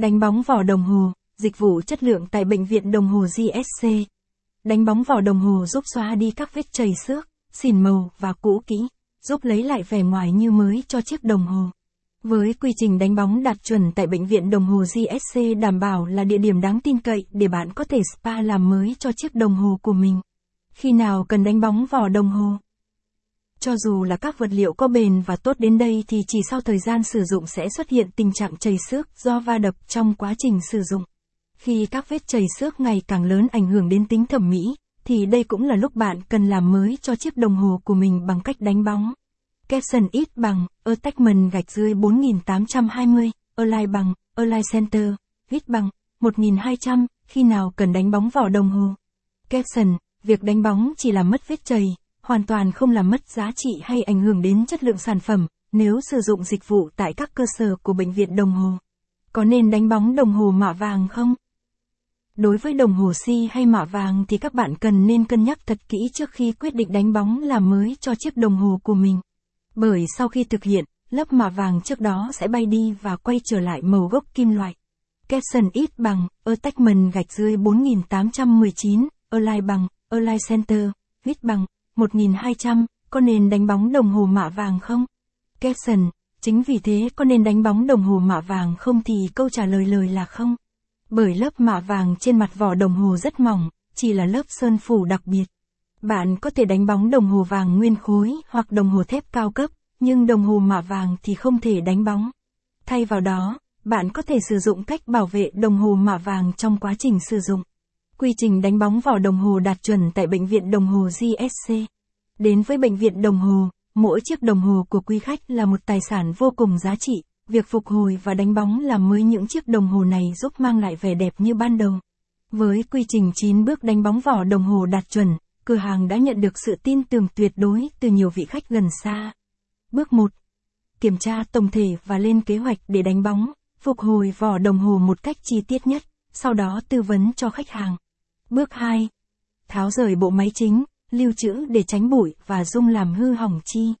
Đánh bóng vỏ đồng hồ, dịch vụ chất lượng tại bệnh viện đồng hồ GSC. Đánh bóng vỏ đồng hồ giúp xóa đi các vết chảy xước, xỉn màu và cũ kỹ, giúp lấy lại vẻ ngoài như mới cho chiếc đồng hồ. Với quy trình đánh bóng đạt chuẩn tại bệnh viện đồng hồ GSC đảm bảo là địa điểm đáng tin cậy để bạn có thể spa làm mới cho chiếc đồng hồ của mình. Khi nào cần đánh bóng vỏ đồng hồ? Cho dù là các vật liệu có bền và tốt đến đây thì chỉ sau thời gian sử dụng sẽ xuất hiện tình trạng chảy xước do va đập trong quá trình sử dụng. Khi các vết chảy xước ngày càng lớn ảnh hưởng đến tính thẩm mỹ, thì đây cũng là lúc bạn cần làm mới cho chiếc đồng hồ của mình bằng cách đánh bóng. Capson ít bằng, attachment gạch dưới 4820, align bằng, align center, ít bằng, 1200, khi nào cần đánh bóng vỏ đồng hồ. Capson, việc đánh bóng chỉ làm mất vết chảy, hoàn toàn không làm mất giá trị hay ảnh hưởng đến chất lượng sản phẩm, nếu sử dụng dịch vụ tại các cơ sở của bệnh viện đồng hồ. Có nên đánh bóng đồng hồ mạ vàng không? Đối với đồng hồ si hay mạ vàng thì các bạn cần nên cân nhắc thật kỹ trước khi quyết định đánh bóng làm mới cho chiếc đồng hồ của mình. Bởi sau khi thực hiện, lớp mạ vàng trước đó sẽ bay đi và quay trở lại màu gốc kim loại. Capson ít bằng, attachment gạch dưới 4819, align bằng, align center, ít bằng, 1200, có nên đánh bóng đồng hồ mạ vàng không? Capson, chính vì thế có nên đánh bóng đồng hồ mạ vàng không thì câu trả lời lời là không. Bởi lớp mạ vàng trên mặt vỏ đồng hồ rất mỏng, chỉ là lớp sơn phủ đặc biệt. Bạn có thể đánh bóng đồng hồ vàng nguyên khối hoặc đồng hồ thép cao cấp, nhưng đồng hồ mạ vàng thì không thể đánh bóng. Thay vào đó, bạn có thể sử dụng cách bảo vệ đồng hồ mạ vàng trong quá trình sử dụng. Quy trình đánh bóng vỏ đồng hồ đạt chuẩn tại bệnh viện đồng hồ GSC. Đến với bệnh viện đồng hồ, mỗi chiếc đồng hồ của quý khách là một tài sản vô cùng giá trị. Việc phục hồi và đánh bóng làm mới những chiếc đồng hồ này giúp mang lại vẻ đẹp như ban đầu. Với quy trình 9 bước đánh bóng vỏ đồng hồ đạt chuẩn, cửa hàng đã nhận được sự tin tưởng tuyệt đối từ nhiều vị khách gần xa. Bước 1. Kiểm tra tổng thể và lên kế hoạch để đánh bóng, phục hồi vỏ đồng hồ một cách chi tiết nhất, sau đó tư vấn cho khách hàng. Bước 2. Tháo rời bộ máy chính, lưu trữ để tránh bụi và dung làm hư hỏng chi.